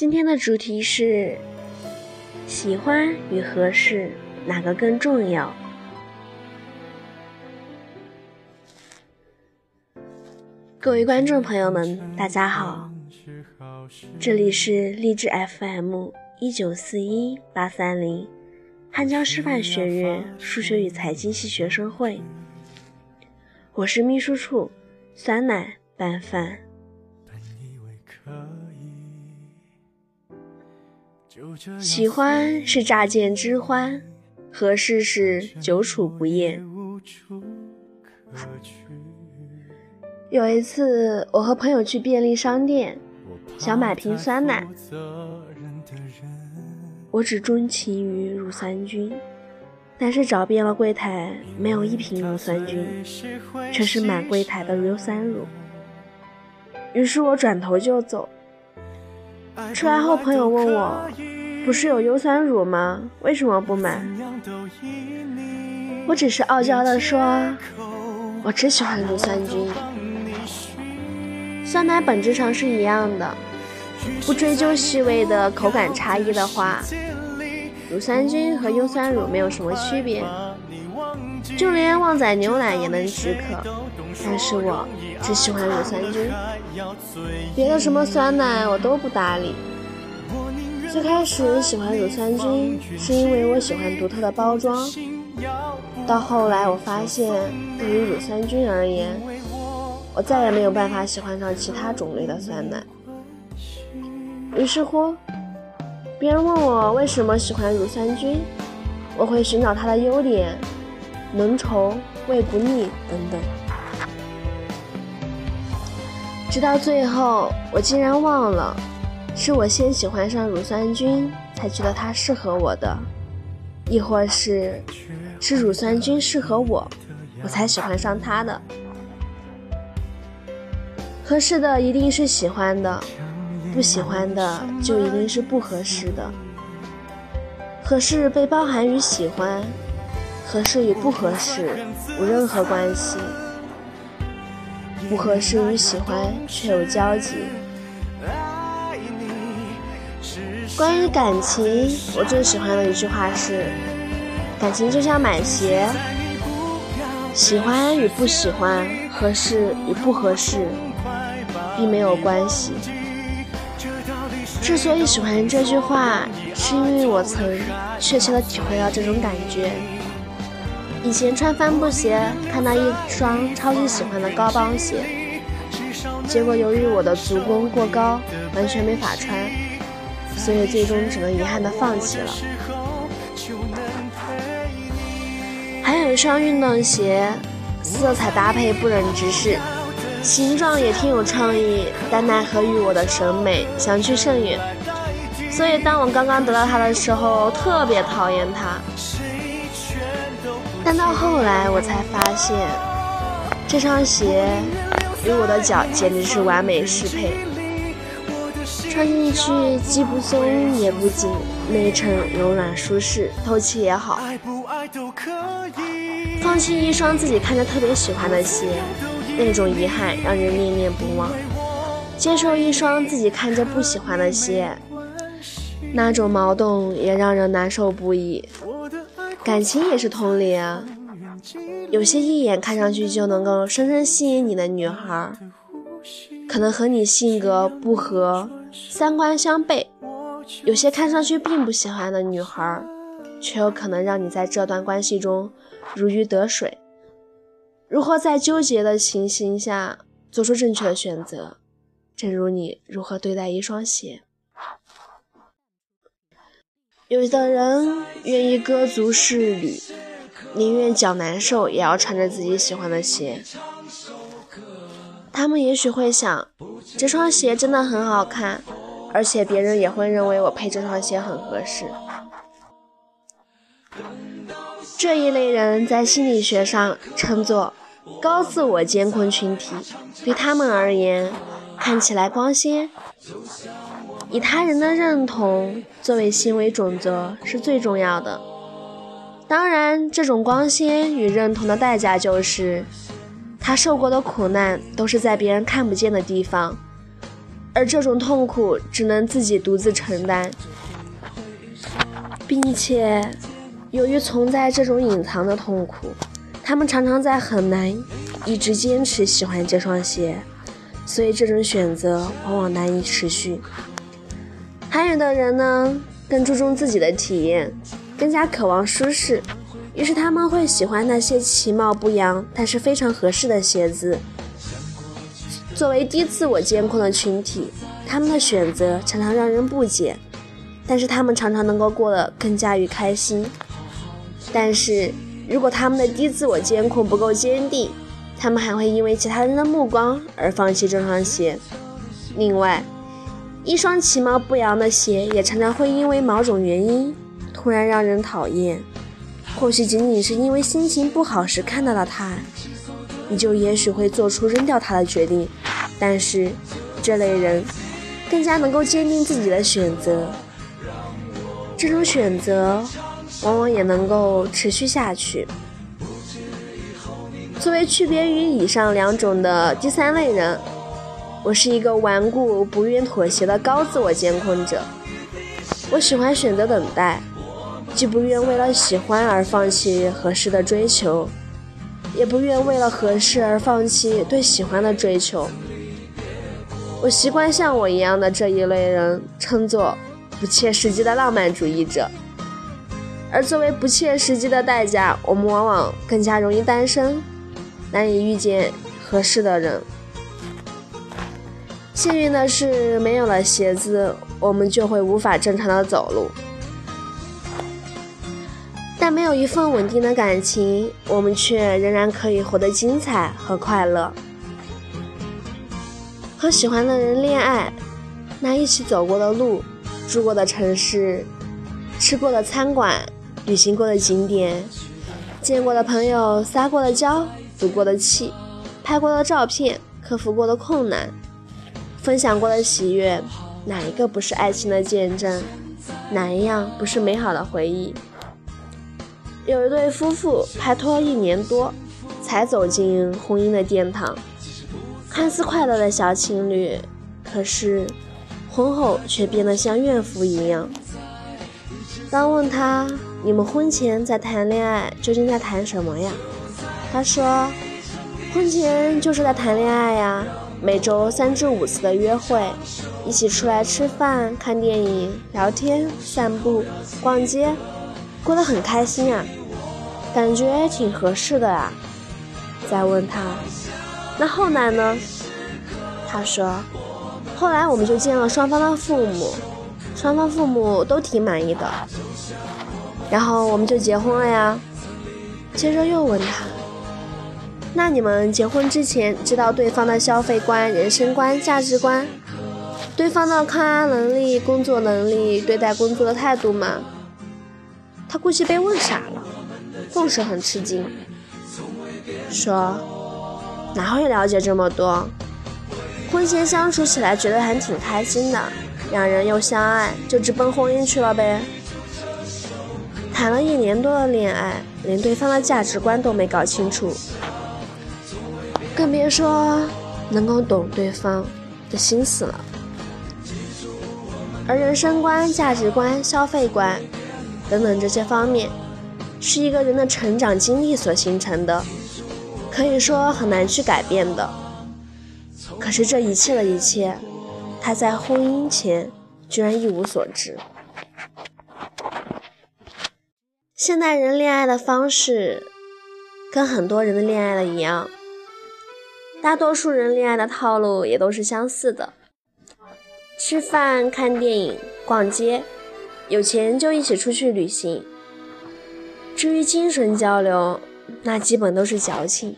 今天的主题是：喜欢与合适哪个更重要？各位观众朋友们，大家好，这里是励志 FM 一九四一八三零汉江师范学院数学与财经系学生会，我是秘书处酸奶拌饭。喜欢是乍见之欢，合适是久处不厌。有一次，我和朋友去便利商店，想买瓶酸奶。我只钟情于乳酸菌，但是找遍了柜台，没有一瓶乳酸菌，却是满柜台的硫酸乳。于是我转头就走。出来后，朋友问我：“不是有优酸乳吗？为什么不买？”我只是傲娇地说：“我只喜欢乳酸菌。”酸奶本质上是一样的，不追究细微的口感差异的话，乳酸菌和优酸乳没有什么区别，就连旺仔牛奶也能止渴。但是我只喜欢乳酸菌，别的什么酸奶我都不搭理。最开始喜欢乳酸菌，是因为我喜欢独特的包装，到后来我发现，对于乳酸菌而言。我再也没有办法喜欢上其他种类的酸奶。于是乎，别人问我为什么喜欢乳酸菌，我会寻找它的优点：浓稠、味不腻等等。直到最后，我竟然忘了，是我先喜欢上乳酸菌，才觉得它适合我的；亦或是，是乳酸菌适合我，我才喜欢上它的。合适的一定是喜欢的，不喜欢的就一定是不合适的。合适被包含于喜欢，合适与不合适无任何关系。不合适与喜欢却有交集。关于感情，我最喜欢的一句话是：感情就像买鞋，喜欢与不喜欢，合适与不合适。并没有关系。之所以喜欢这句话，是因为我曾确切的体会到这种感觉。以前穿帆布鞋，看到一双超级喜欢的高帮鞋，结果由于我的足弓过高，完全没法穿，所以最终只能遗憾的放弃了。还有一双运动鞋，色彩搭配不忍直视。形状也挺有创意，但奈何与我的审美相去甚远，所以当我刚刚得到它的时候，特别讨厌它。但到后来，我才发现，这双鞋与我的脚简直是完美适配，穿进去既不松也不紧，内衬柔软舒适，透气也好。放弃一双自己看着特别喜欢的鞋。那种遗憾让人念念不忘，接受一双自己看着不喜欢的鞋，那种矛盾也让人难受不已。感情也是同理啊，有些一眼看上去就能够深深吸引你的女孩，可能和你性格不合、三观相悖；有些看上去并不喜欢的女孩，却有可能让你在这段关系中如鱼得水。如何在纠结的情形下做出正确的选择？正如你如何对待一双鞋。有的人愿意割足适履，宁愿脚难受也要穿着自己喜欢的鞋。他们也许会想，这双鞋真的很好看，而且别人也会认为我配这双鞋很合适。这一类人在心理学上称作。高自我监控群体对他们而言，看起来光鲜，以他人的认同作为行为准则是最重要的。当然，这种光鲜与认同的代价就是，他受过的苦难都是在别人看不见的地方，而这种痛苦只能自己独自承担，并且由于存在这种隐藏的痛苦，他们常常在很难一直坚持喜欢这双鞋，所以这种选择往往难以持续。还有的人呢，更注重自己的体验，更加渴望舒适，于是他们会喜欢那些其貌不扬但是非常合适的鞋子。作为低自我监控的群体，他们的选择常常让人不解，但是他们常常能够过得更加于开心。但是如果他们的低自我监控不够坚定，他们还会因为其他人的目光而放弃这双鞋。另外，一双其貌不扬的鞋也常常会因为某种原因突然让人讨厌，或许仅仅是因为心情不好时看到了它，你就也许会做出扔掉它的决定。但是，这类人更加能够坚定自己的选择，这种选择往往也能够持续下去。作为区别于以上两种的第三类人，我是一个顽固、不愿妥协的高自我监控者。我喜欢选择等待，既不愿为了喜欢而放弃合适的追求，也不愿为了合适而放弃对喜欢的追求。我习惯像我一样的这一类人称作不切实际的浪漫主义者，而作为不切实际的代价，我们往往更加容易单身，难以遇见合适的人。幸运的是，没有了鞋子，我们就会无法正常的走路；但没有一份稳定的感情，我们却仍然可以活得精彩和快乐。和喜欢的人恋爱，那一起走过的路、住过的城市、吃过的餐馆、旅行过的景点、见过的朋友、撒过的娇、赌过的气、拍过的照片、克服过的困难、分享过的喜悦，哪一个不是爱情的见证？哪一样不是美好的回忆？有一对夫妇拍拖一年多，才走进婚姻的殿堂。看似快乐的小情侣，可是婚后却变得像怨妇一样。当问他你们婚前在谈恋爱，究竟在谈什么呀？他说，婚前就是在谈恋爱呀，每周三至五次的约会，一起出来吃饭、看电影、聊天、散步、逛街，过得很开心啊，感觉挺合适的啊。再问他。那后来呢？他说，后来我们就见了双方的父母，双方父母都挺满意的，然后我们就结婚了呀。接着又问他，那你们结婚之前知道对方的消费观、人生观、价值观，对方的抗压能力、工作能力、对待工作的态度吗？他估计被问傻了，更是很吃惊，说。哪会了解这么多？婚前相处起来觉得还挺开心的，两人又相爱，就直奔婚姻去了呗。谈了一年多的恋爱，连对方的价值观都没搞清楚，更别说能够懂对方的心思了。而人生观、价值观、消费观等等这些方面，是一个人的成长经历所形成的。可以说很难去改变的，可是这一切的一切，他在婚姻前居然一无所知。现代人恋爱的方式跟很多人的恋爱的一样，大多数人恋爱的套路也都是相似的：吃饭、看电影、逛街，有钱就一起出去旅行。至于精神交流，那基本都是矫情。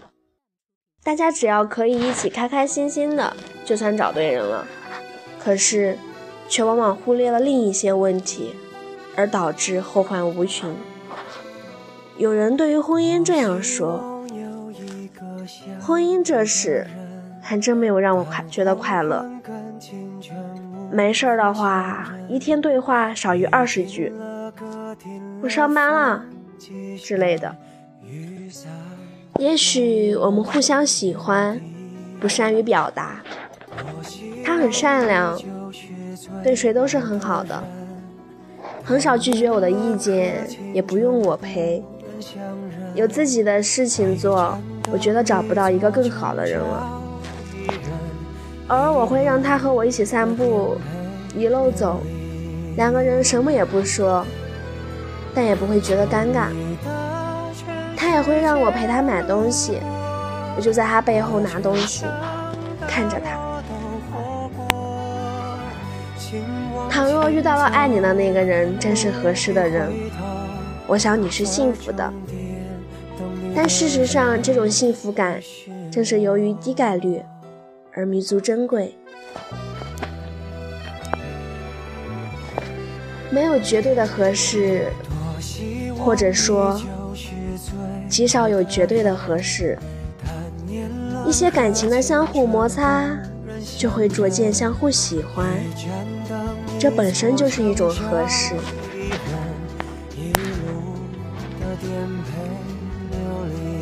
大家只要可以一起开开心心的，就算找对人了。可是，却往往忽略了另一些问题，而导致后患无穷。有人对于婚姻这样说：“婚姻这事，还真没有让我快觉得快乐。没事的话，一天对话少于二十句，我上班了之类的。”也许我们互相喜欢，不善于表达，他很善良，对谁都是很好的，很少拒绝我的意见，也不用我陪。有自己的事情做，我觉得找不到一个更好的人了。偶尔我会让他和我一起散步，一路走，两个人什么也不说，但也不会觉得尴尬。他也会让我陪他买东西，我就在他背后拿东西，看着他。倘若遇到了爱你的那个人，正是合适的人，我想你是幸福的。但事实上，这种幸福感正是由于低概率而弥足珍贵。没有绝对的合适，或者说，极少有绝对的合适。一些感情的相互摩擦，就会逐渐相互喜欢，这本身就是一种合适。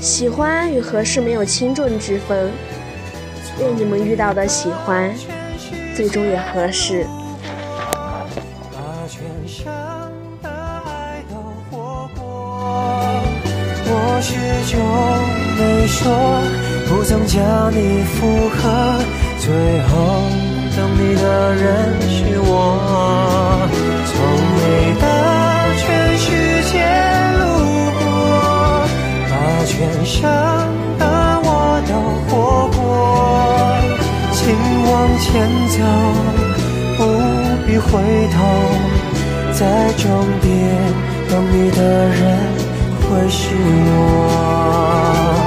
喜欢与合适没有轻重之分，愿你们遇到的喜欢，最终也合适。或许就没说，不曾将你附和，最后等你的人是我，从没把全生的我都活过，请往前走，不必回头，在终点等你的人会是我。